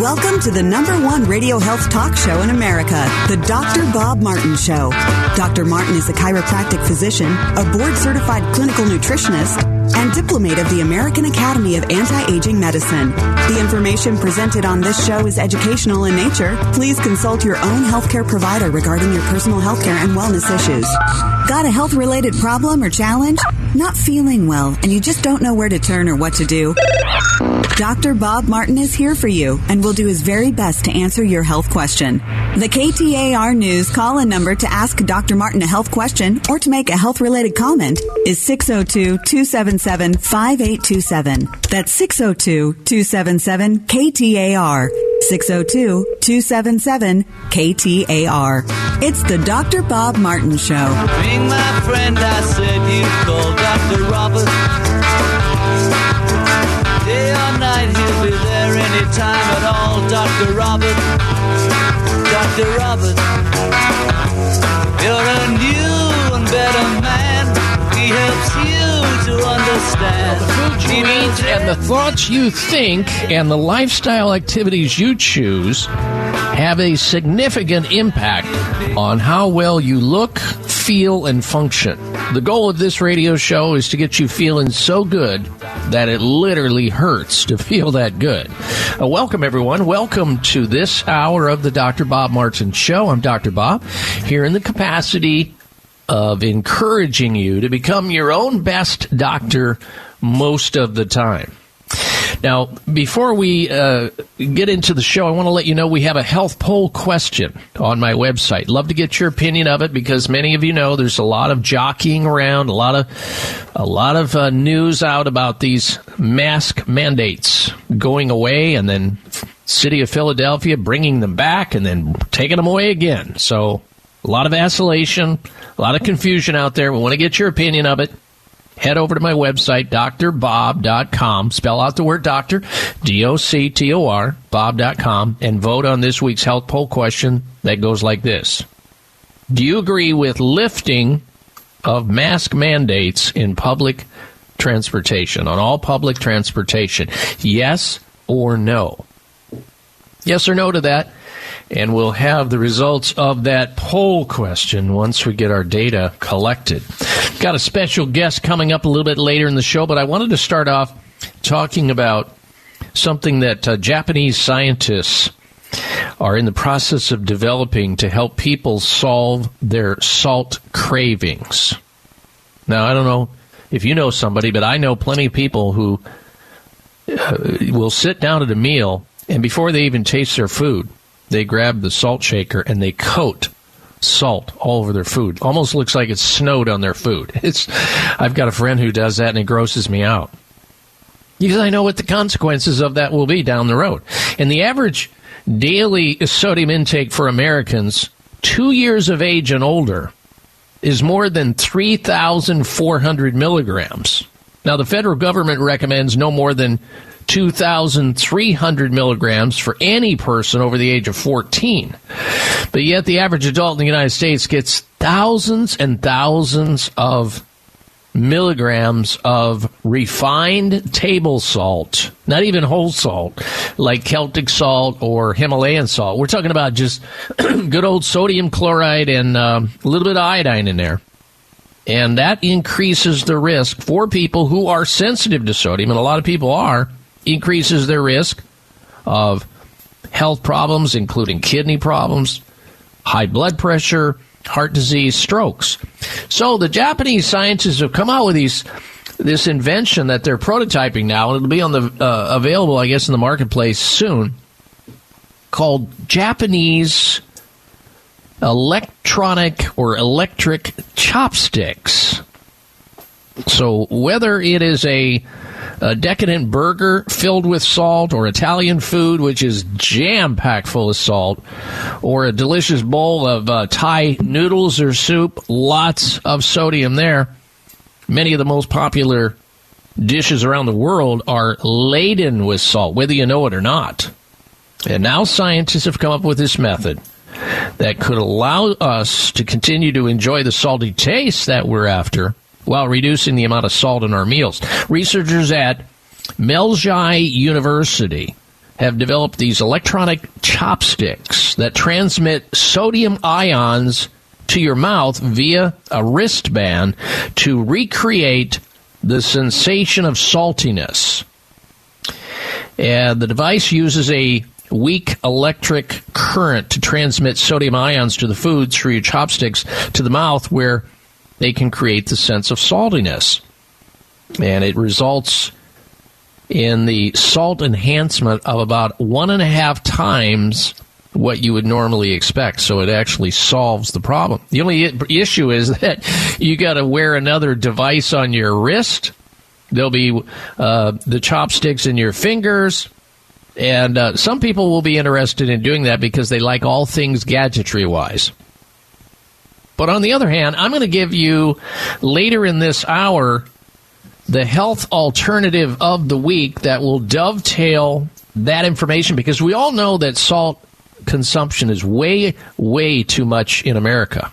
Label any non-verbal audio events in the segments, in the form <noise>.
Welcome to the number one radio health talk show in America, the Dr. Bob Martin Show. Dr. Martin is a chiropractic physician, a board certified clinical nutritionist, and diplomate of the American Academy of Anti-Aging Medicine. The information presented on this show is educational in nature. Please consult your own healthcare provider regarding your personal healthcare and wellness issues. Got a health related problem or challenge? Not feeling well and you just don't know where to turn or what to do? Dr. Bob Martin is here for you and will do his very best to answer your health question. The KTAR News call in number to ask Dr. Martin a health question or to make a health related comment is 602 277 5827. That's 602 277 KTAR. 602 277 KTAR. It's the Dr. Bob Martin Show. Being my friend, I said you call Dr. Robert. Day or night, he'll be there anytime at all. Dr. Robert, Dr. Robert. You're a new and better man. He helps you to understand. You eat and the thoughts you think and the lifestyle activities you choose have a significant impact on how well you look, feel, and function. The goal of this radio show is to get you feeling so good that it literally hurts to feel that good. Uh, welcome, everyone. Welcome to this hour of the Dr. Bob Martin Show. I'm Dr. Bob, here in the capacity of encouraging you to become your own best doctor most of the time. Now, before we uh, get into the show, I want to let you know we have a health poll question on my website. Love to get your opinion of it because many of you know there's a lot of jockeying around, a lot of a lot of uh, news out about these mask mandates going away, and then city of Philadelphia bringing them back and then taking them away again. So a lot of vacillation, a lot of confusion out there. We want to get your opinion of it head over to my website, drbob.com. Spell out the word doctor, D O C T O R, bob.com, and vote on this week's health poll question that goes like this Do you agree with lifting of mask mandates in public transportation, on all public transportation? Yes or no? Yes or no to that? And we'll have the results of that poll question once we get our data collected. Got a special guest coming up a little bit later in the show, but I wanted to start off talking about something that uh, Japanese scientists are in the process of developing to help people solve their salt cravings. Now, I don't know if you know somebody, but I know plenty of people who uh, will sit down at a meal and before they even taste their food, they grab the salt shaker and they coat salt all over their food. Almost looks like it's snowed on their food. <laughs> It's I've got a friend who does that and it grosses me out. Because I know what the consequences of that will be down the road. And the average daily sodium intake for Americans 2 years of age and older is more than 3,400 milligrams. Now, the federal government recommends no more than 2,300 milligrams for any person over the age of 14. But yet, the average adult in the United States gets thousands and thousands of milligrams of refined table salt, not even whole salt, like Celtic salt or Himalayan salt. We're talking about just <clears throat> good old sodium chloride and uh, a little bit of iodine in there. And that increases the risk for people who are sensitive to sodium, and a lot of people are, increases their risk of health problems, including kidney problems, high blood pressure, heart disease, strokes. So the Japanese scientists have come out with these this invention that they're prototyping now, and it'll be on the uh, available, I guess, in the marketplace soon, called Japanese electronic or electric chopsticks. So whether it is a a decadent burger filled with salt, or Italian food, which is jam packed full of salt, or a delicious bowl of uh, Thai noodles or soup, lots of sodium there. Many of the most popular dishes around the world are laden with salt, whether you know it or not. And now scientists have come up with this method that could allow us to continue to enjoy the salty taste that we're after while reducing the amount of salt in our meals. Researchers at Meiji University have developed these electronic chopsticks that transmit sodium ions to your mouth via a wristband to recreate the sensation of saltiness. And the device uses a weak electric current to transmit sodium ions to the food through your chopsticks to the mouth where they can create the sense of saltiness. And it results in the salt enhancement of about one and a half times what you would normally expect. So it actually solves the problem. The only issue is <laughs> that you got to wear another device on your wrist. There'll be uh, the chopsticks in your fingers. And uh, some people will be interested in doing that because they like all things gadgetry wise. But on the other hand, I'm going to give you later in this hour the health alternative of the week that will dovetail that information because we all know that salt consumption is way, way too much in America.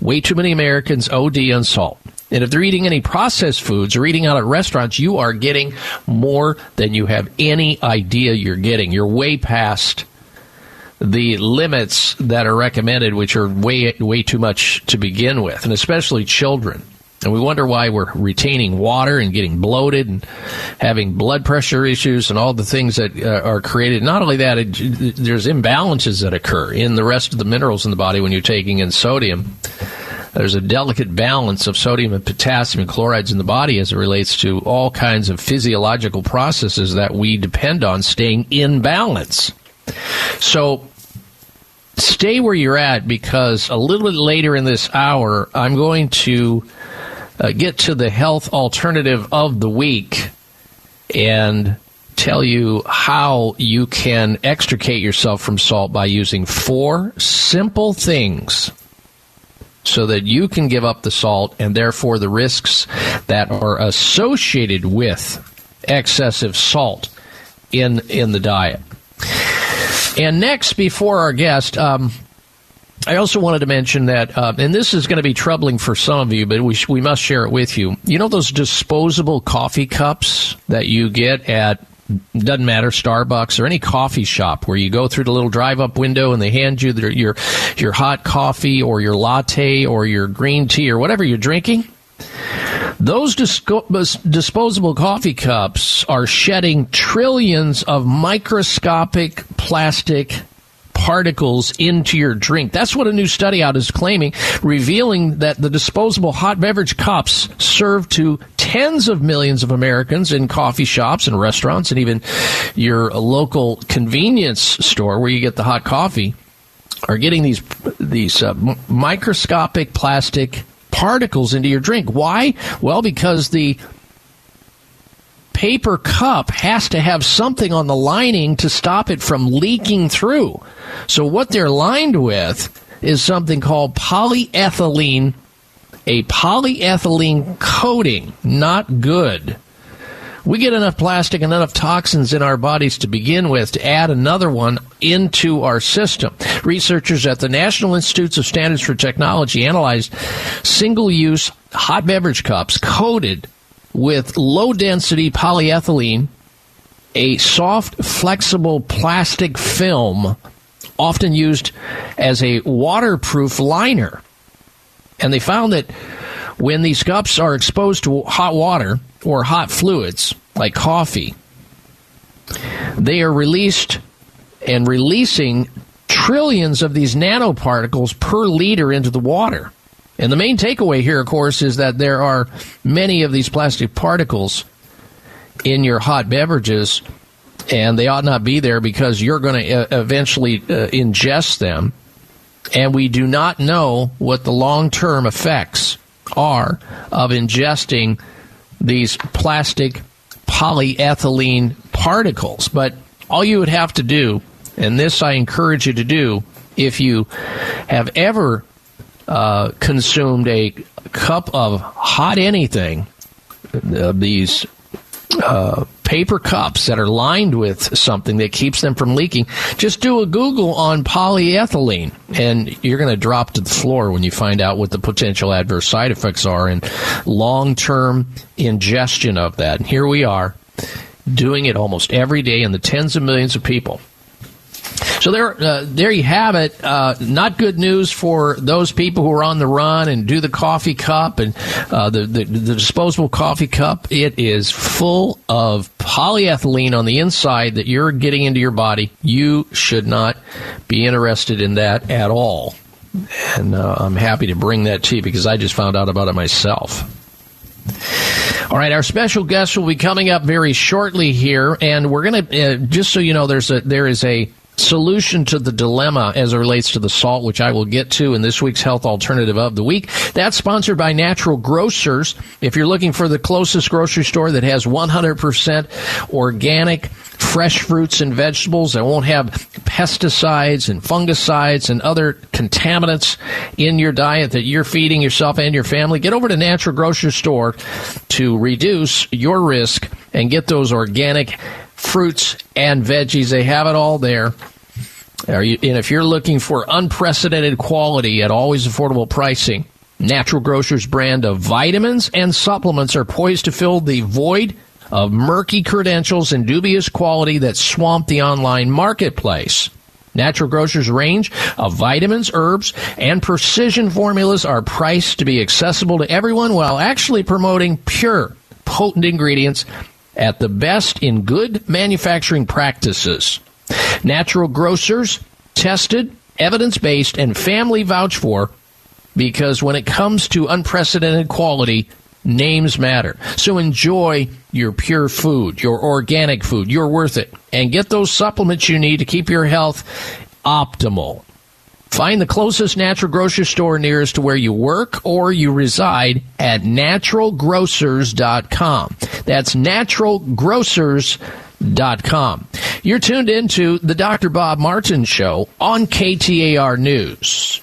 Way too many Americans OD on salt. And if they're eating any processed foods or eating out at restaurants, you are getting more than you have any idea you're getting. You're way past the limits that are recommended, which are way, way too much to begin with, and especially children. And we wonder why we're retaining water and getting bloated and having blood pressure issues and all the things that uh, are created. Not only that, it, there's imbalances that occur in the rest of the minerals in the body when you're taking in sodium. There's a delicate balance of sodium and potassium and chlorides in the body as it relates to all kinds of physiological processes that we depend on staying in balance. So stay where you're at because a little bit later in this hour, I'm going to uh, get to the health alternative of the week and tell you how you can extricate yourself from salt by using four simple things so that you can give up the salt and therefore the risks that are associated with excessive salt in in the diet. And next, before our guest, um, I also wanted to mention that, uh, and this is going to be troubling for some of you, but we, sh- we must share it with you. You know those disposable coffee cups that you get at doesn't matter Starbucks or any coffee shop where you go through the little drive-up window and they hand you the, your your hot coffee or your latte or your green tea or whatever you're drinking. Those disposable coffee cups are shedding trillions of microscopic plastic particles into your drink. That's what a new study out is claiming, revealing that the disposable hot beverage cups served to tens of millions of Americans in coffee shops and restaurants and even your local convenience store where you get the hot coffee are getting these these uh, microscopic plastic particles into your drink. Why? Well, because the paper cup has to have something on the lining to stop it from leaking through. So what they're lined with is something called polyethylene, a polyethylene coating. Not good. We get enough plastic and enough toxins in our bodies to begin with to add another one into our system. Researchers at the National Institutes of Standards for Technology analyzed single use hot beverage cups coated with low density polyethylene, a soft, flexible plastic film, often used as a waterproof liner. And they found that when these cups are exposed to hot water or hot fluids, like coffee, they are released and releasing trillions of these nanoparticles per liter into the water. And the main takeaway here, of course, is that there are many of these plastic particles in your hot beverages, and they ought not be there because you're going to uh, eventually uh, ingest them. And we do not know what the long term effects are of ingesting these plastic polyethylene particles. But all you would have to do, and this I encourage you to do, if you have ever uh, consumed a cup of hot anything, uh, these uh, paper cups that are lined with something that keeps them from leaking, just do a Google on polyethylene, and you're going to drop to the floor when you find out what the potential adverse side effects are and long term ingestion of that. And here we are doing it almost every day in the tens of millions of people. So there, uh, there you have it. Uh, not good news for those people who are on the run and do the coffee cup and uh, the, the, the disposable coffee cup. It is full of polyethylene on the inside that you're getting into your body. You should not be interested in that at all. And uh, I'm happy to bring that to you because I just found out about it myself. All right, our special guest will be coming up very shortly here, and we're going to uh, just so you know, there's a there is a solution to the dilemma as it relates to the salt, which I will get to in this week's health alternative of the week. That's sponsored by Natural Grocers. If you're looking for the closest grocery store that has 100% organic, fresh fruits and vegetables that won't have pesticides and fungicides and other contaminants in your diet that you're feeding yourself and your family, get over to Natural Grocery Store to reduce your risk and get those organic fruits and veggies. They have it all there. You, and if you're looking for unprecedented quality at always affordable pricing, Natural Grocers brand of vitamins and supplements are poised to fill the void of murky credentials and dubious quality that swamp the online marketplace. Natural Grocers range of vitamins, herbs, and precision formulas are priced to be accessible to everyone while actually promoting pure, potent ingredients at the best in good manufacturing practices. Natural grocers, tested, evidence based, and family vouch for because when it comes to unprecedented quality, names matter. So enjoy your pure food, your organic food. You're worth it. And get those supplements you need to keep your health optimal. Find the closest natural grocery store nearest to where you work or you reside at naturalgrocers.com. That's naturalgrocers.com. You're tuned into the Dr. Bob Martin Show on KTAR News.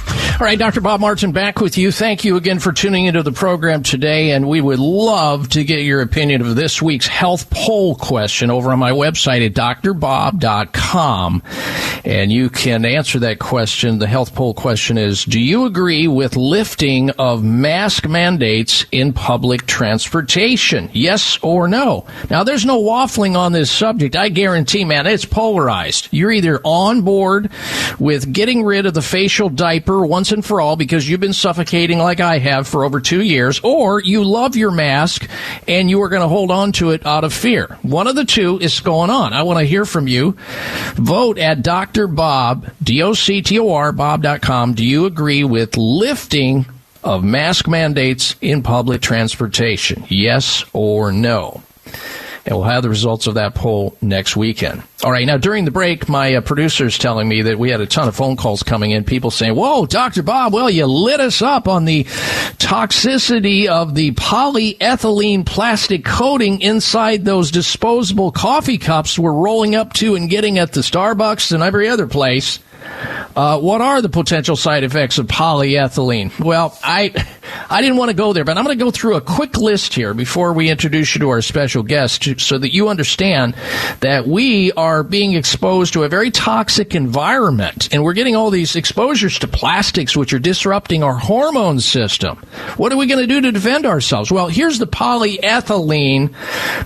All right, Dr. Bob Martin back with you. Thank you again for tuning into the program today, and we would love to get your opinion of this week's health poll question over on my website at drbob.com. And you can answer that question. The health poll question is Do you agree with lifting of mask mandates in public transportation? Yes or no? Now, there's no waffling on this subject. I guarantee, man, it's polarized. You're either on board with getting rid of the facial diaper once and for all because you've been suffocating like I have for over two years, or you love your mask and you are going to hold on to it out of fear. One of the two is going on. I want to hear from you. Vote at Dr. Bob, D-O-C-T-O-R, Bob.com. Do you agree with lifting of mask mandates in public transportation? Yes or no? And we'll have the results of that poll next weekend. All right, now during the break, my uh, producer's telling me that we had a ton of phone calls coming in, people saying, Whoa, Dr. Bob, well, you lit us up on the toxicity of the polyethylene plastic coating inside those disposable coffee cups we're rolling up to and getting at the Starbucks and every other place. Uh, what are the potential side effects of polyethylene? Well, I I didn't want to go there, but I'm going to go through a quick list here before we introduce you to our special guest, so that you understand that we are being exposed to a very toxic environment, and we're getting all these exposures to plastics, which are disrupting our hormone system. What are we going to do to defend ourselves? Well, here's the polyethylene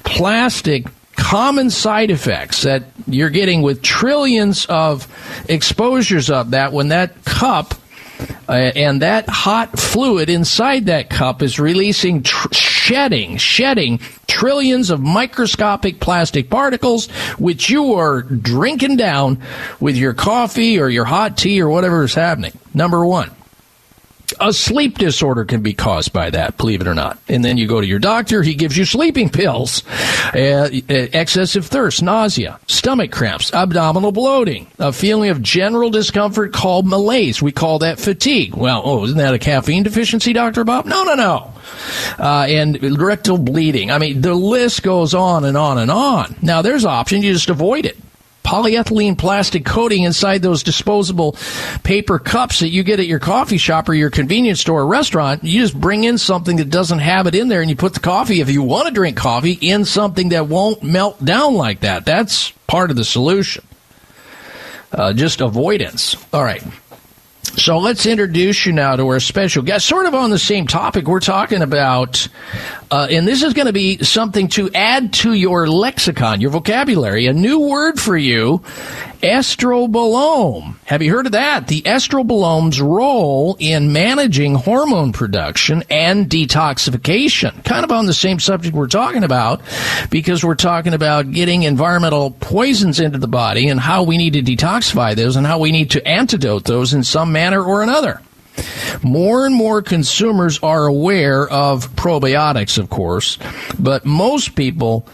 plastic common side effects that you're getting with trillions of exposures of that when that cup uh, and that hot fluid inside that cup is releasing tr- shedding shedding trillions of microscopic plastic particles which you are drinking down with your coffee or your hot tea or whatever is happening. Number 1 a sleep disorder can be caused by that, believe it or not. And then you go to your doctor, he gives you sleeping pills, uh, uh, excessive thirst, nausea, stomach cramps, abdominal bloating, a feeling of general discomfort called malaise. We call that fatigue. Well, oh, isn't that a caffeine deficiency, Dr. Bob? No, no, no. Uh, and rectal bleeding. I mean, the list goes on and on and on. Now, there's options. You just avoid it. Polyethylene plastic coating inside those disposable paper cups that you get at your coffee shop or your convenience store or restaurant. You just bring in something that doesn't have it in there and you put the coffee, if you want to drink coffee, in something that won't melt down like that. That's part of the solution. Uh, just avoidance. All right. So let's introduce you now to our special guest. Sort of on the same topic, we're talking about, uh, and this is going to be something to add to your lexicon, your vocabulary. A new word for you, estrobolome. Have you heard of that? The estrobolome's role in managing hormone production and detoxification. Kind of on the same subject we're talking about because we're talking about getting environmental poisons into the body and how we need to detoxify those and how we need to antidote those in some manner or another. More and more consumers are aware of probiotics, of course, but most people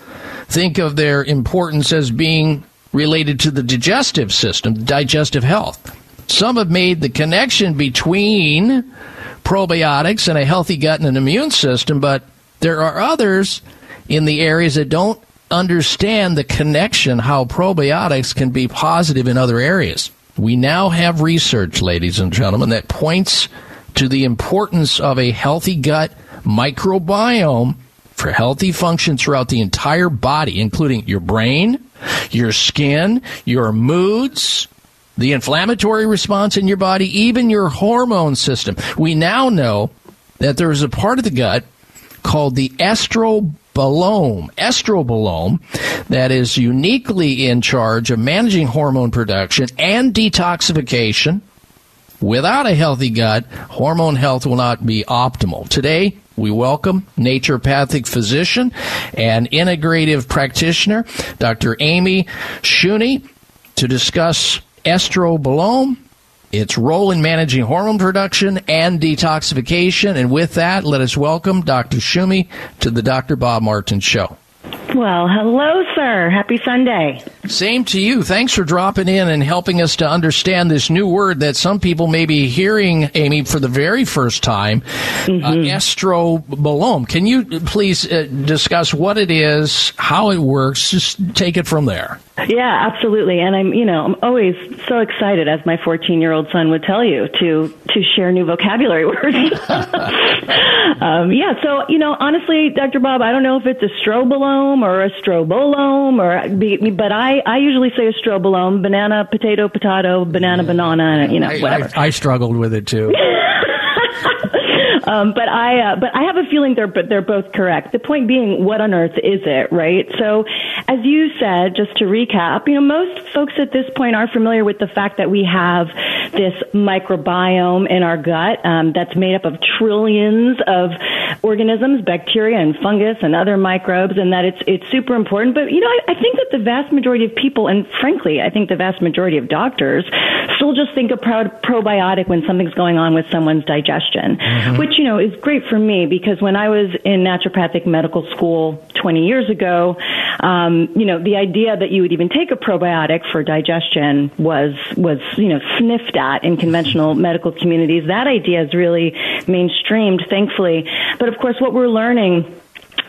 think of their importance as being related to the digestive system, digestive health. Some have made the connection between probiotics and a healthy gut and an immune system, but there are others in the areas that don't understand the connection how probiotics can be positive in other areas. We now have research, ladies and gentlemen, that points to the importance of a healthy gut microbiome for healthy function throughout the entire body, including your brain, your skin, your moods, the inflammatory response in your body, even your hormone system. We now know that there is a part of the gut called the estrobolome, estrobolome, that is uniquely in charge of managing hormone production and detoxification. Without a healthy gut, hormone health will not be optimal. Today, we welcome naturopathic physician and integrative practitioner, Dr. Amy Shuney, to discuss estrobolome, its role in managing hormone production and detoxification. And with that, let us welcome Dr. Shuney to the Dr. Bob Martin Show. Well, hello, sir. Happy Sunday. Same to you. Thanks for dropping in and helping us to understand this new word that some people may be hearing, Amy, for the very first time mm-hmm. uh, estrobolome. Can you please uh, discuss what it is, how it works? Just take it from there. Yeah, absolutely. And I'm, you know, I'm always so excited, as my 14 year old son would tell you, to to share new vocabulary <laughs> words. <laughs> um, yeah. So, you know, honestly, Dr. Bob, I don't know if it's a or a strobolome, or but I I usually say a strobolome, banana, potato, potato, banana, banana, you know, whatever. I, I, I struggled with it too. <laughs> <laughs> Um, but I, uh, but I have a feeling they're, but they're both correct. The point being, what on earth is it, right? So, as you said, just to recap, you know, most folks at this point are familiar with the fact that we have this microbiome in our gut um, that's made up of trillions of organisms, bacteria and fungus and other microbes, and that it's it's super important. But you know, I, I think that the vast majority of people, and frankly, I think the vast majority of doctors, still just think of pro- probiotic when something's going on with someone's digestion, mm-hmm. Which you know is great for me because when I was in naturopathic medical school 20 years ago, um, you know, the idea that you would even take a probiotic for digestion was was you know sniffed at in conventional medical communities. That idea is really mainstreamed, thankfully. But of course, what we're learning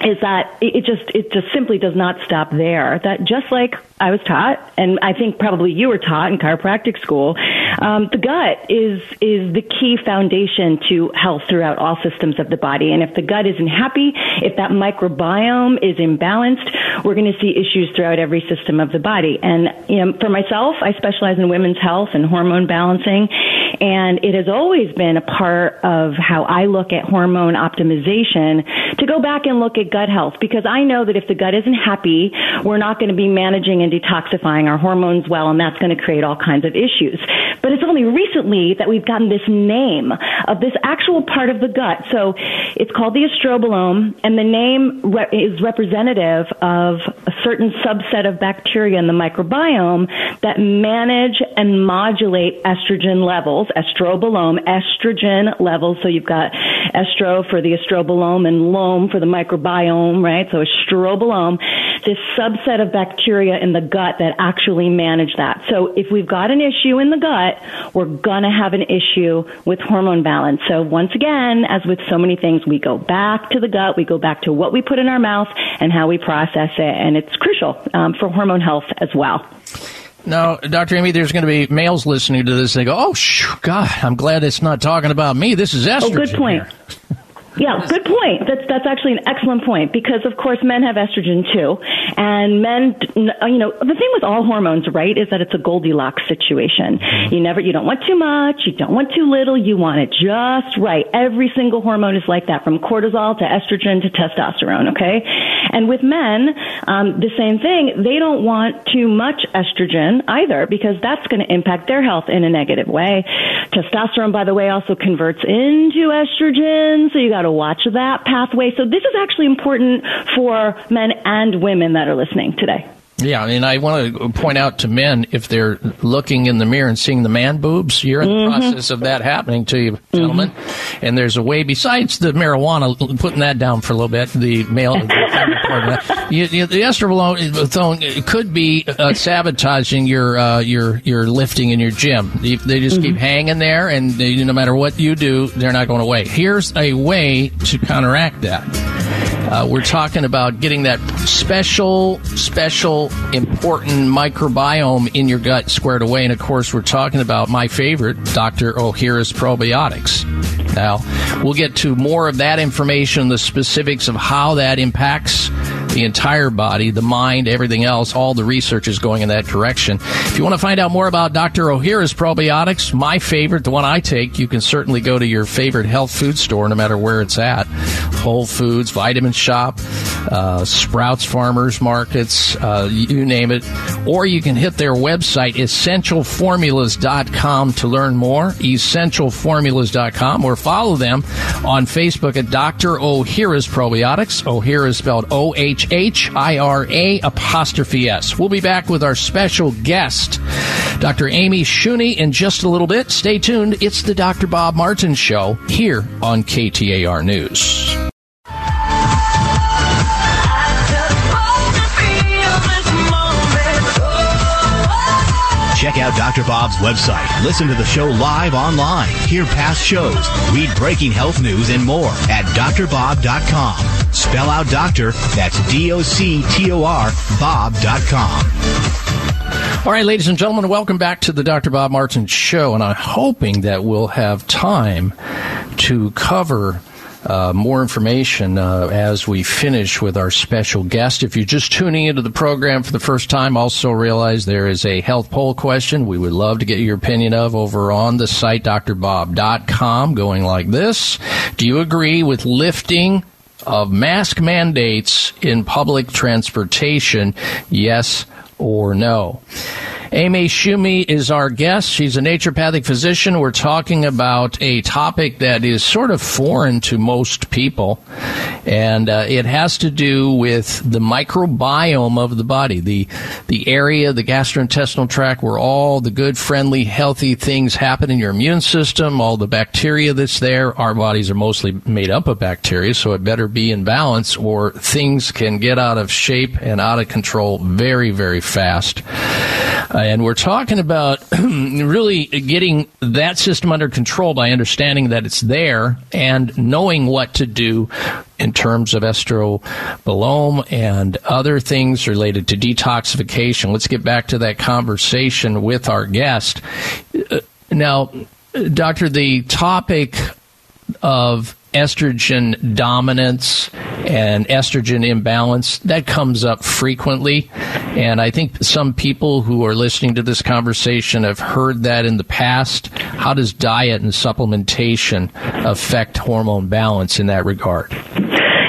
is that it just it just simply does not stop there. That just like I was taught, and I think probably you were taught in chiropractic school, um, the gut is is the key foundation to health throughout all systems of the body. And if the gut isn't happy, if that microbiome is imbalanced, we're going to see issues throughout every system of the body. And you know, for myself, I specialize in women's health and hormone balancing, and it has always been a part of how I look at hormone optimization to go back and look at gut health because I know that if the gut isn't happy, we're not going to be managing and detoxifying our hormones well, and that's going to create all kinds of issues. But it's only recently that we've gotten this name of this actual part of the gut. So it's called the estrobolome, and the name re- is representative of a certain subset of bacteria in the microbiome that manage and modulate estrogen levels, estrobolome, estrogen levels. So you've got estro for the estrobolome and lome for the microbiome, right? So estrobolome, this subset of bacteria in the gut that actually manage that. So if we've got an issue in the gut, we're going to have an issue with hormone balance. So once again, as with so many things, we go back to the gut, we go back to what we put in our mouth and how we process it, and it's crucial um, for hormone health as well. Now, Dr. Amy, there's going to be males listening to this they go, oh, shoo, God, I'm glad it's not talking about me. This is estrogen. Oh, good point. Yeah, good point. That's that's actually an excellent point because of course men have estrogen too, and men, you know, the thing with all hormones, right, is that it's a Goldilocks situation. Mm-hmm. You never, you don't want too much, you don't want too little, you want it just right. Every single hormone is like that, from cortisol to estrogen to testosterone. Okay, and with men, um, the same thing. They don't want too much estrogen either because that's going to impact their health in a negative way. Testosterone, by the way, also converts into estrogen, so you got to watch that pathway. So this is actually important for men and women that are listening today. Yeah, and I want to point out to men if they're looking in the mirror and seeing the man boobs, you're in the mm-hmm. process of that happening to you, gentlemen. Mm-hmm. And there's a way besides the marijuana, putting that down for a little bit. The male, <laughs> the, you, you, the estradiol could be uh, sabotaging your uh, your your lifting in your gym. They just mm-hmm. keep hanging there, and they, no matter what you do, they're not going away. Here's a way to counteract that. Uh, we're talking about getting that special, special, important microbiome in your gut squared away. And of course, we're talking about my favorite, Dr. Ohhira's probiotics. Now, we'll get to more of that information, the specifics of how that impacts the entire body, the mind, everything else. All the research is going in that direction. If you want to find out more about Dr. Ohhira's probiotics, my favorite, the one I take, you can certainly go to your favorite health food store, no matter where it's at. Whole Foods, Vitamin Shoppe, uh, Sprouts Farmers Markets, uh, you name it. Or you can hit their website, essentialformulas.com to learn more, essentialformulas.com, or follow them on Facebook at Dr. Ohhira's Probiotics. Ohhira is spelled O H H I R A apostrophe S. We'll be back with our special guest, Dr. Amy Shuney, in just a little bit. Stay tuned. It's the Dr. Bob Martin Show here on KTAR News. Out Dr. Bob's website. Listen to the show live online. Hear past shows. Read breaking health news and more at drbob.com. Spell out doctor. That's D-O-C-T-O-R Bob.com. All right, ladies and gentlemen, welcome back to the Dr. Bob Martin Show. And I'm hoping that we'll have time to cover uh, more information uh, as we finish with our special guest. If you're just tuning into the program for the first time, also realize there is a health poll question we would love to get your opinion of over on the site drbob.com going like this. Do you agree with lifting of mask mandates in public transportation? Yes or no? Amy Shuney is our guest. She's a naturopathic physician. We're talking about a topic that is sort of foreign to most people, and uh, it has to do with the microbiome of the body, the the area, the gastrointestinal tract, where all the good, friendly, healthy things happen in your immune system, all the bacteria that's there. Our bodies are mostly made up of bacteria, so it better be in balance, or things can get out of shape and out of control very, very fast. Uh, and we're talking about <clears throat> really getting that system under control by understanding that it's there and knowing what to do in terms of estrobolome and other things related to detoxification. Let's get back to that conversation with our guest. Uh, now, Doctor, the topic of estrogen dominance and estrogen imbalance that comes up frequently. And i think some people who are listening to this conversation have heard that in the past. How does diet and supplementation affect hormone balance in that regard?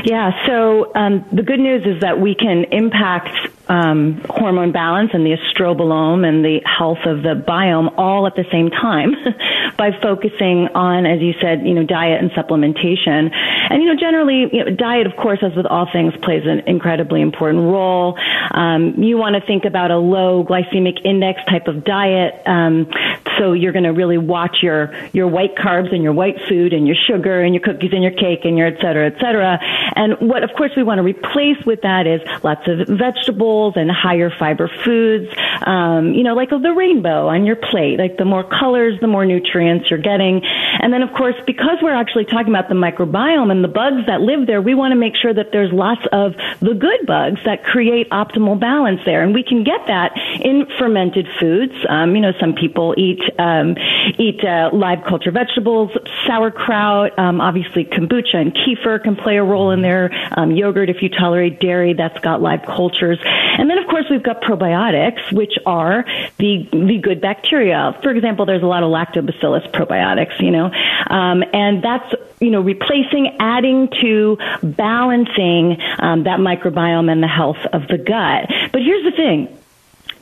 Yeah so um, the good news is that we can impact um, hormone balance and the estrobolome and the health of the biome all at the same time <laughs> by focusing on, as you said, you know, diet and supplementation. And, you know, generally, you know, diet, of course, as with all things, plays an incredibly important role. Um, you want to think about a low glycemic index type of diet. Um, so you're going to really watch your, your white carbs and your white food and your sugar and your cookies and your cake and your et cetera, et cetera. And what, of course, we want to replace with that is lots of vegetables and higher fiber foods, um, you know, like the rainbow on your plate. Like the more colors, the more nutrients you're getting. And then, of course, because we're actually talking about the microbiome and the bugs that live there, we want to make sure that there's lots of the good bugs that create optimal balance there. And we can get that in fermented foods. Um, you know, some people eat um, eat uh, live culture vegetables, sauerkraut, um, obviously kombucha and kefir can play a role in there. Um, yogurt, if you tolerate dairy, that's got live cultures. And then, of course, we've got probiotics, which are the the good bacteria. For example, there's a lot of lactobacillus probiotics, you know, um, and that's you know replacing, adding to, balancing um, that microbiome and the health of the gut. But here's the thing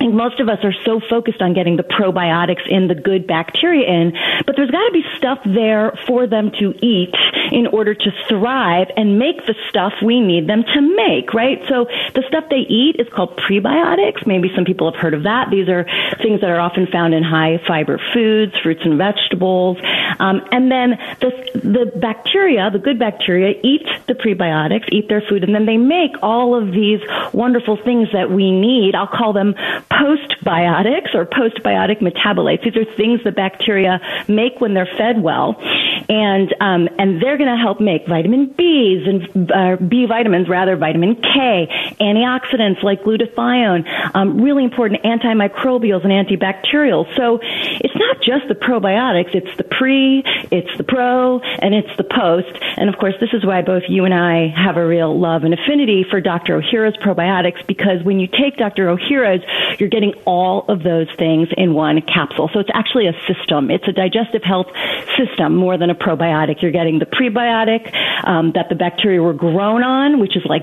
think most of us are so focused on getting the probiotics in, the good bacteria in, but there's got to be stuff there for them to eat in order to thrive and make the stuff we need them to make, right? So the stuff they eat is called prebiotics. Maybe some people have heard of that. These are things that are often found in high fiber foods, fruits and vegetables. Um, and then the, the bacteria, the good bacteria, eat the prebiotics, eat their food, and then they make all of these wonderful things that we need. I'll call them postbiotics or postbiotic metabolites. These are things the bacteria make when they're fed well, and um, and they're going to help make vitamin B's and uh, B vitamins, rather vitamin K, antioxidants like glutathione, um, really important antimicrobials and antibacterials. So it's not just the probiotics; it's the pre, it's the pro, and it's the post. And of course, this is why both you and I have a real love and affinity for Dr. Ohhira's probiotics because when you take Dr. Ohhira's, you're getting all of those things in one capsule. So it's actually a system. It's a digestive health system more than a probiotic. You're getting the prebiotic um, that the bacteria were grown on, which is like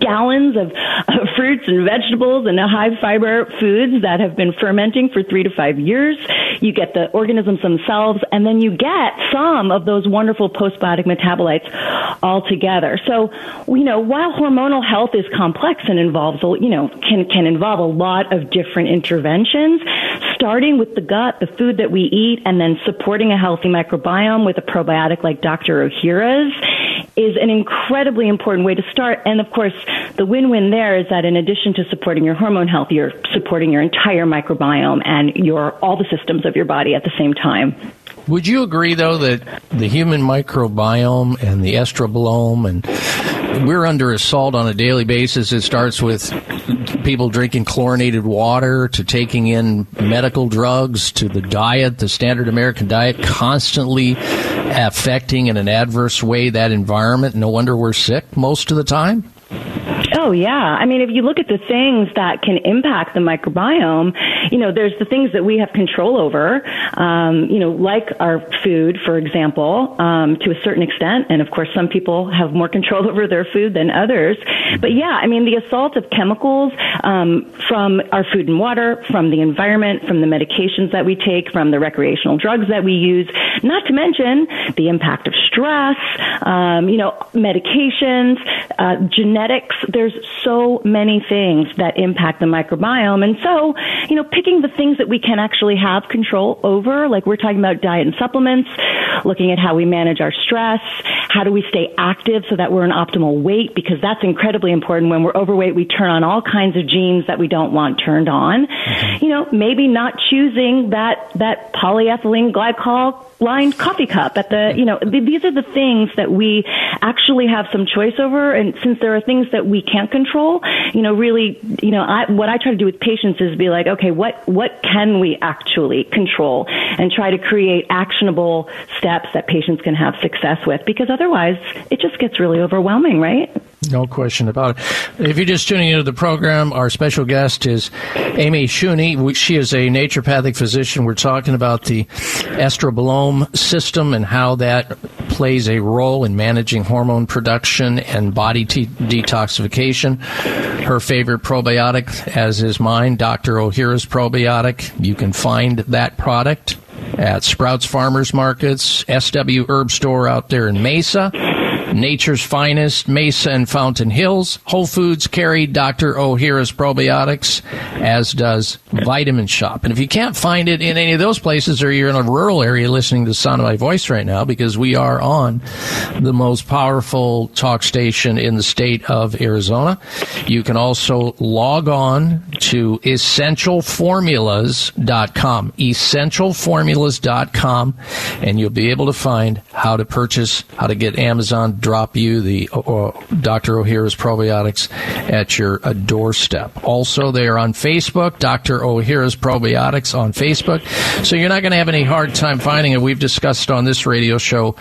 gallons of uh, fruits and vegetables and high fiber foods that have been fermenting for three to five years. You get the organisms themselves, and then you get some of those wonderful postbiotic metabolites all together. So, you know, while hormonal health is complex and involves, you know, can can involve a lot of different interventions, starting with the gut, the food that we eat, and then supporting a healthy microbiome with a probiotic like Dr. Ohhira's is an incredibly important way to start. And of course, the win-win there is that in addition to supporting your hormone health, you're supporting your entire microbiome and your all the systems of your body at the same time. Would you agree, though, that the human microbiome and the estrobolome and we're under assault on a daily basis. It starts with people drinking chlorinated water to taking in medical drugs to the diet, the standard American diet, constantly affecting in an adverse way that environment. No wonder we're sick most of the time. Oh yeah. I mean, if you look at the things that can impact the microbiome, you know, there's the things that we have control over, um, you know, like our food, for example, um, to a certain extent. And of course, some people have more control <laughs> over their food than others. But yeah, I mean, the assault of chemicals um, from our food and water, from the environment, from the medications that we take, from the recreational drugs that we use, not to mention the impact of stress, um, you know, medications, uh, genetics. There's so many things that impact the microbiome. And so, you know, picking the things that we can actually have control over, like we're talking about diet and supplements, looking at how we manage our stress, how do we stay active so that we're in optimal weight, because that's incredibly important. When we're overweight, we turn on all kinds of genes that we don't want turned on. Mm-hmm. You know, maybe not choosing that, that polyethylene glycol lined coffee cup at the, you know, these are the things that we actually have some choice over. And since there are things that we can't control, you know, really, you know, I, what I try to do with patients is be like, okay, what, what can we actually control and try to create actionable steps that patients can have success with because otherwise it just gets really overwhelming, right? No question about it. If you're just tuning into the program, our special guest is Amy Shuney. She is a naturopathic physician. We're talking about the estrobolome system and how that plays a role in managing hormone production and body detoxification. Her favorite probiotic, as is mine, Dr. Ohhira's probiotic. You can find that product at Sprouts Farmers Markets, SW Herb Store out there in Mesa Nature's Finest, Mesa and Fountain Hills. Whole Foods carry Dr. Ohhira's probiotics, as does Vitamin Shoppe. And if you can't find it in any of those places or you're in a rural area listening to the sound of my voice right now, because we are on the most powerful talk station in the state of Arizona, you can also log on to essentialformulas.com. Essentialformulas.com and you'll be able to find how to purchase, how to get Amazon drop you the uh, Dr. Ohhira's probiotics at your uh, doorstep. Also, they are on Facebook, Dr. Ohhira's probiotics on Facebook. So you're not going to have any hard time finding it. We've discussed on this radio show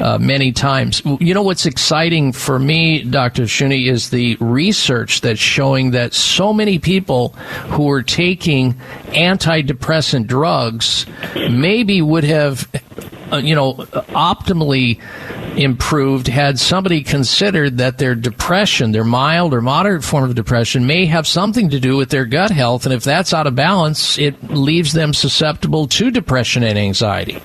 uh, many times. You know what's exciting for me, Dr. Shuney, is the research that's showing that so many people who are taking antidepressant drugs maybe would have uh, you know, optimally improved had somebody considered that their depression, their mild or moderate form of depression, may have something to do with their gut health. And if that's out of balance, it leaves them susceptible to depression and anxiety.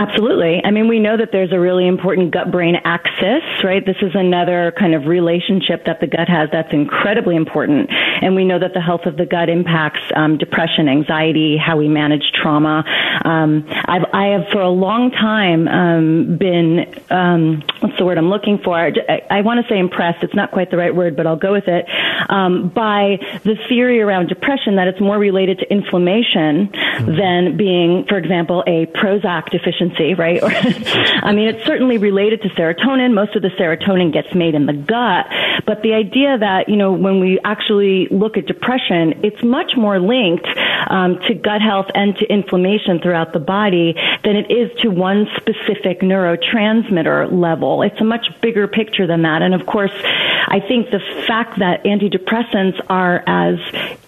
Absolutely. I mean, we know that there's a really important gut brain axis, right? This is another kind of relationship that the gut has that's incredibly important. And we know that the health of the gut impacts um, depression, anxiety, how we manage trauma. Um, I've, I have for a long time um, been, um, what's the word I'm looking for? I, I want to say impressed. It's not quite the right word, but I'll go with it. Um, by the theory around depression that it's more related to inflammation mm-hmm. than being, for example, a Prozac deficiency right? <laughs> I mean, it's certainly related to serotonin. Most of the serotonin gets made in the gut. But the idea that, you know, when we actually look at depression, it's much more linked um, to gut health and to inflammation throughout the body than it is to one specific neurotransmitter level. It's a much bigger picture than that. And of course, I think the fact that antidepressants are as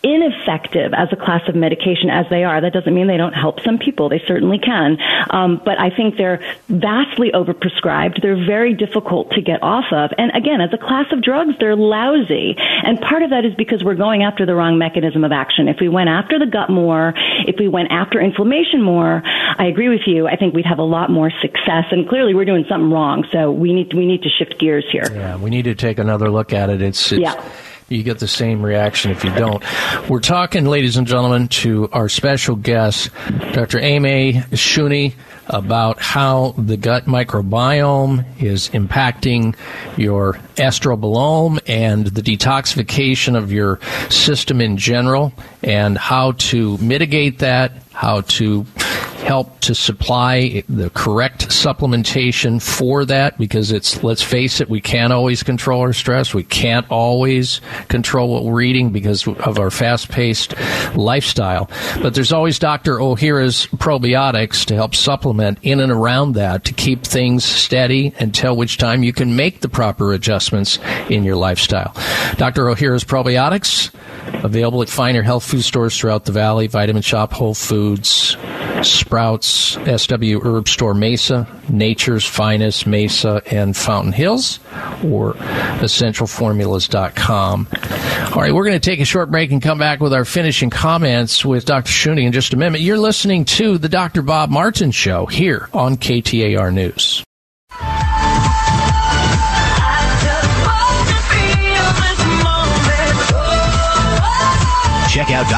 ineffective as a class of medication as they are, that doesn't mean they don't help some people. They certainly can. Um, but I think they're vastly overprescribed. They're very difficult to get off of. And again, as a class of drugs, they're lousy. And part of that is because we're going after the wrong mechanism of action. If we went after the gut more, if we went after inflammation more, I agree with you. I think we'd have a lot more success. And clearly, we're doing something wrong. So we need to, we need to shift gears here. Yeah, we need to take another look at it. It's, it's yeah you get the same reaction if you don't. We're talking, ladies and gentlemen, to our special guest, Dr. Amy Shuney, about how the gut microbiome is impacting your estrobolome and the detoxification of your system in general, and how to mitigate that, how to help to supply the correct supplementation for that because it's let's face it we can't always control our stress we can't always control what we're eating because of our fast-paced lifestyle but there's always Dr. Ohhira's probiotics to help supplement in and around that to keep things steady until which time you can make the proper adjustments in your lifestyle Dr. Ohhira's probiotics available at finer health food stores throughout the valley Vitamin Shoppe Whole Foods Sprouts, SW Herb Store Mesa, Nature's Finest Mesa and Fountain Hills, or essentialformulas.com. All right, we're going to take a short break and come back with our finishing comments with Dr. Shuney in just a minute. You're listening to the Dr. Bob Martin Show here on KTAR News.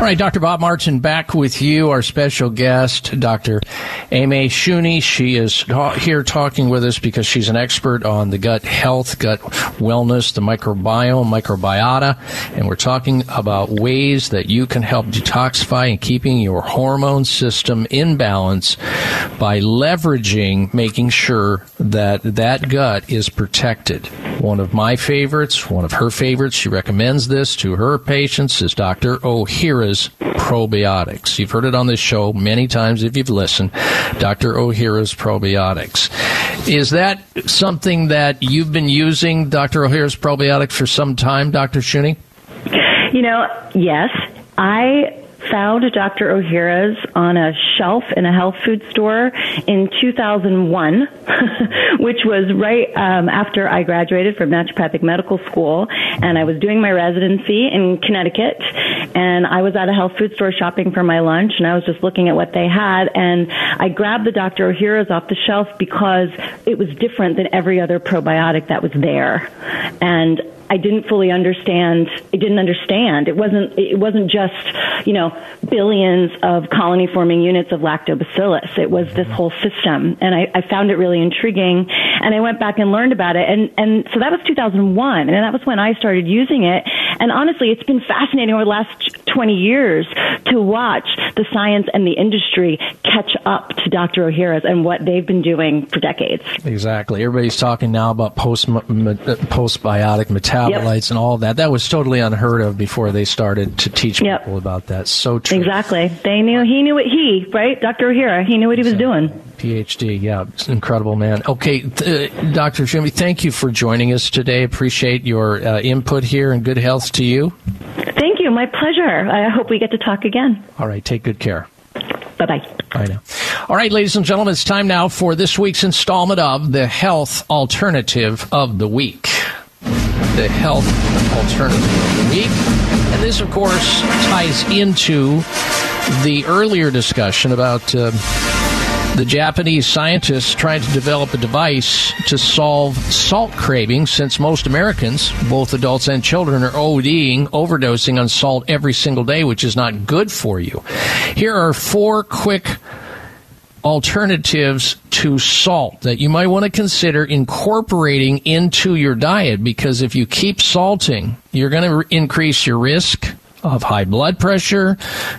All right, Dr. Bob Martin back with you, our special guest, Dr. Amy Shuney. She is here talking with us because she's an expert on the gut health, gut wellness, the microbiome, microbiota, and we're talking about ways that you can help detoxify and keeping your hormone system in balance by leveraging making sure that that gut is protected. One of my favorites, one of her favorites, she recommends this to her patients is Dr. Ohhira's probiotics. You've heard it on this show many times if you've listened. Dr. Ohhira's probiotics. Is that something that you've been using, Dr. Ohhira's probiotics, for some time, Dr. Shuney? You know, yes. I found Dr. Ohhira's on a shelf in a health food store in 2001, <laughs> which was right um, after I graduated from naturopathic medical school, and I was doing my residency in Connecticut, and I was at a health food store shopping for my lunch, and I was just looking at what they had, and I grabbed the Dr. Ohhira's off the shelf because it was different than every other probiotic that was there, and I didn't fully understand. It didn't understand. It wasn't. It wasn't just you know billions of colony forming units of lactobacillus. It was this whole system, and I, I found it really intriguing. And I went back and learned about it, and and so that was 2001, and that was when I started using it. And honestly, it's been fascinating over the last 20 years to watch the science and the industry catch up to Dr. Ohhira's and what they've been doing for decades. Exactly. Everybody's talking now about post uh, postbiotic metabolites yep. and all that. That was totally unheard of before they started to teach yep. people about that. So true. Exactly. They knew he knew what he right, Dr. Ohhira. He knew what he was doing. PhD. Yeah, incredible, man. Okay, th- uh, Dr. Jimmy, thank you for joining us today. Appreciate your uh, input here and good health to you. Thank you. My pleasure. I hope we get to talk again. All right. Take good care. Bye bye. Bye now. All right, ladies and gentlemen, it's time now for this week's installment of the Health Alternative of the Week. The Health Alternative of the Week. And this, of course, ties into the earlier discussion about. Uh, the Japanese scientists trying to develop a device to solve salt cravings since most Americans, both adults and children, are ODing, overdosing on salt every single day, which is not good for you. Here are four quick alternatives to salt that you might want to consider incorporating into your diet because if you keep salting, you're going to increase your risk of high blood pressure,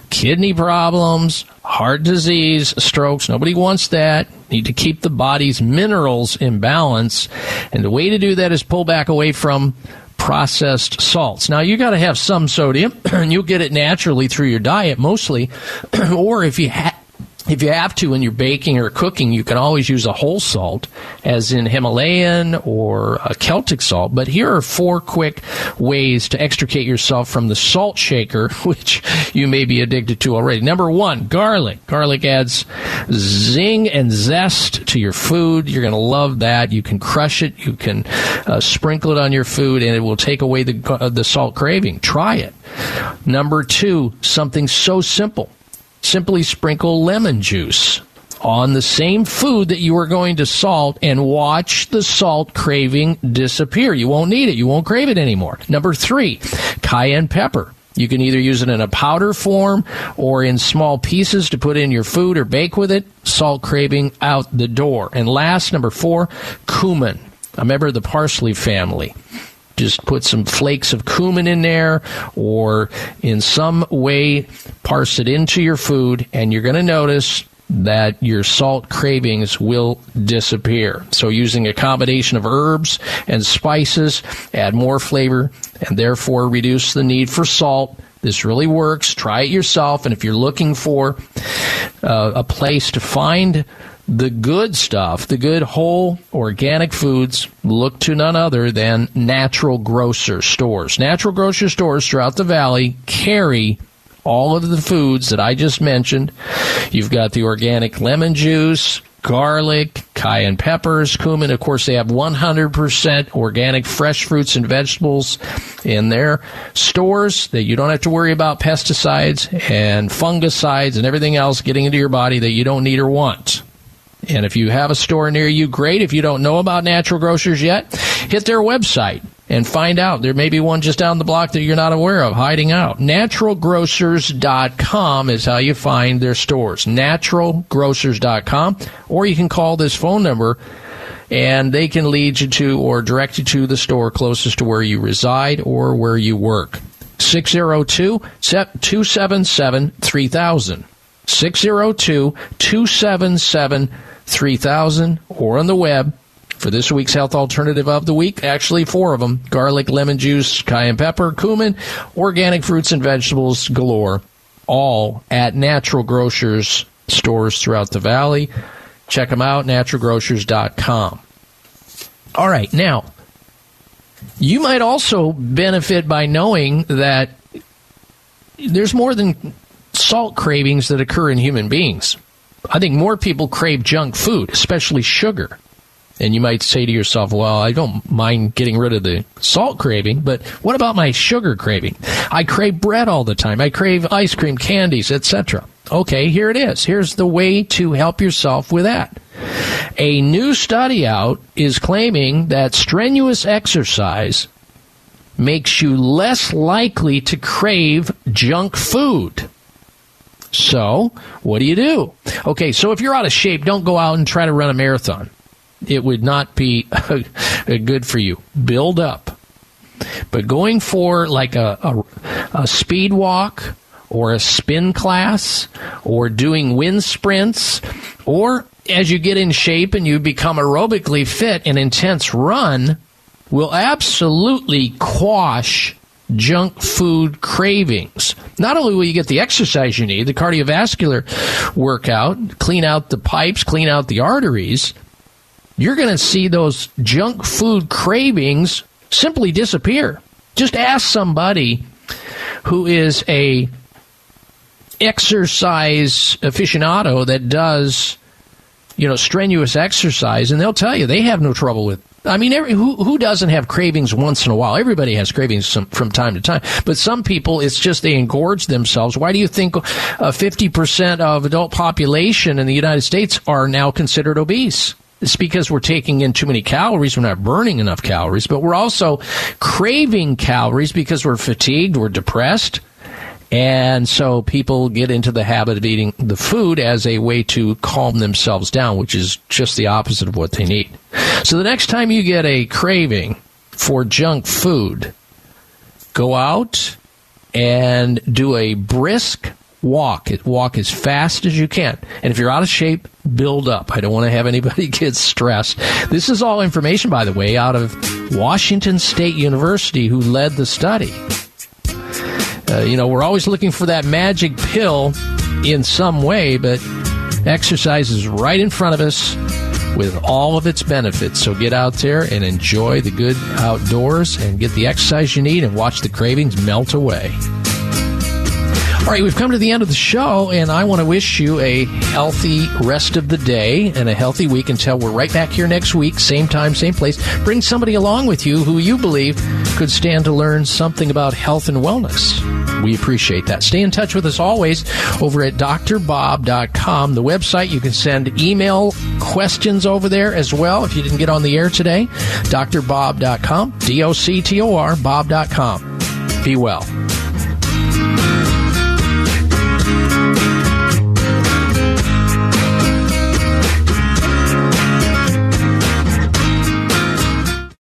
kidney problems, heart disease, strokes. Nobody wants that. Need to keep the body's minerals in balance. And the way to do that is pull back away from processed salts. Now you got to have some sodium and <clears throat> you'll get it naturally through your diet mostly. <clears throat> or if you have if you have to when you're baking or cooking, you can always use a whole salt, as in Himalayan or a Celtic salt. But here are four quick ways to extricate yourself from the salt shaker, <laughs> which you may be addicted to already. Number one, garlic. Garlic adds zing and zest to your food. You're going to love that. You can crush it, you can uh, sprinkle it on your food, and it will take away the, uh, the salt craving. Try it. Number two, something so simple simply sprinkle lemon juice on the same food that you are going to salt and watch the salt craving disappear. You won't need it. You won't crave it anymore. Number three, cayenne pepper. You can either use it in a powder form or in small pieces to put in your food or bake with it. Salt craving out the door. And last, number four, cumin, a member of the parsley family just put some flakes of cumin in there or in some way parse it into your food and you're going to notice that your salt cravings will disappear. So using a combination of herbs and spices add more flavor and therefore reduce the need for salt. This really works. Try it yourself. And if you're looking for uh, a place to find the good stuff, the good whole organic foods, look to none other than natural grocer stores. Natural grocer stores throughout the valley carry all of the foods that I just mentioned. You've got the organic lemon juice, garlic, cayenne peppers, cumin. Of course, they have 100% organic fresh fruits and vegetables in their stores that you don't have to worry about pesticides and fungicides and everything else getting into your body that you don't need or want. And if you have a store near you, great. If you don't know about natural grocers yet, hit their website and find out. There may be one just down the block that you're not aware of hiding out. Naturalgrocers.com is how you find their stores. Naturalgrocers.com. Or you can call this phone number and they can lead you to or direct you to the store closest to where you reside or where you work. 602 277 3000. 602 277 3000 or on the web for this week's health alternative of the week. Actually, four of them garlic, lemon juice, cayenne pepper, cumin, organic fruits and vegetables galore, all at natural grocers stores throughout the valley. Check them out, naturalgrocers.com. All right, now, you might also benefit by knowing that there's more than salt cravings that occur in human beings. I think more people crave junk food, especially sugar. And you might say to yourself, well, I don't mind getting rid of the salt craving, but what about my sugar craving? I crave bread all the time. I crave ice cream, candies, etc. Okay, here it is. Here's the way to help yourself with that. A new study out is claiming that strenuous exercise makes you less likely to crave junk food. So, what do you do? Okay, so if you're out of shape, don't go out and try to run a marathon it would not be <laughs> good for you. Build up. But going for like a, a, a speed walk or a spin class or doing wind sprints or as you get in shape and you become aerobically fit, an intense run will absolutely quash junk food cravings. Not only will you get the exercise you need, the cardiovascular workout, clean out the pipes, clean out the arteries, you're going to see those junk food cravings simply disappear. Just ask somebody who is a exercise aficionado that does you know strenuous exercise and they'll tell you they have no trouble with I mean, every, who who doesn't have cravings once in a while? Everybody has cravings some, from time to time, but some people it's just they engorge themselves. Why do you think uh, fifty uh, percent of adult population in the United States are now considered obese? It's because we're taking in too many calories. We're not burning enough calories, but we're also craving calories because we're fatigued, we're depressed. And so people get into the habit of eating the food as a way to calm themselves down, which is just the opposite of what they need. So the next time you get a craving for junk food, go out and do a brisk walk. Walk as fast as you can. And if you're out of shape, build up. I don't want to have anybody <laughs> get stressed. This is all information, by the way, out of Washington State University, who led the study. Uh, you know, we're always looking for that magic pill in some way, but exercise is right in front of us with all of its benefits. So get out there and enjoy the good outdoors and get the exercise you need and watch the cravings melt away. All right, we've come to the end of the show, and I want to wish you a healthy rest of the day and a healthy week until we're right back here next week, same time, same place. Bring somebody along with you who you believe could stand to learn something about health and wellness. We appreciate that. Stay in touch with us always over at drbob.com, the website. You can send email questions over there as well if you didn't get on the air today. drbob.com, D O C T O R, bob.com. Be well.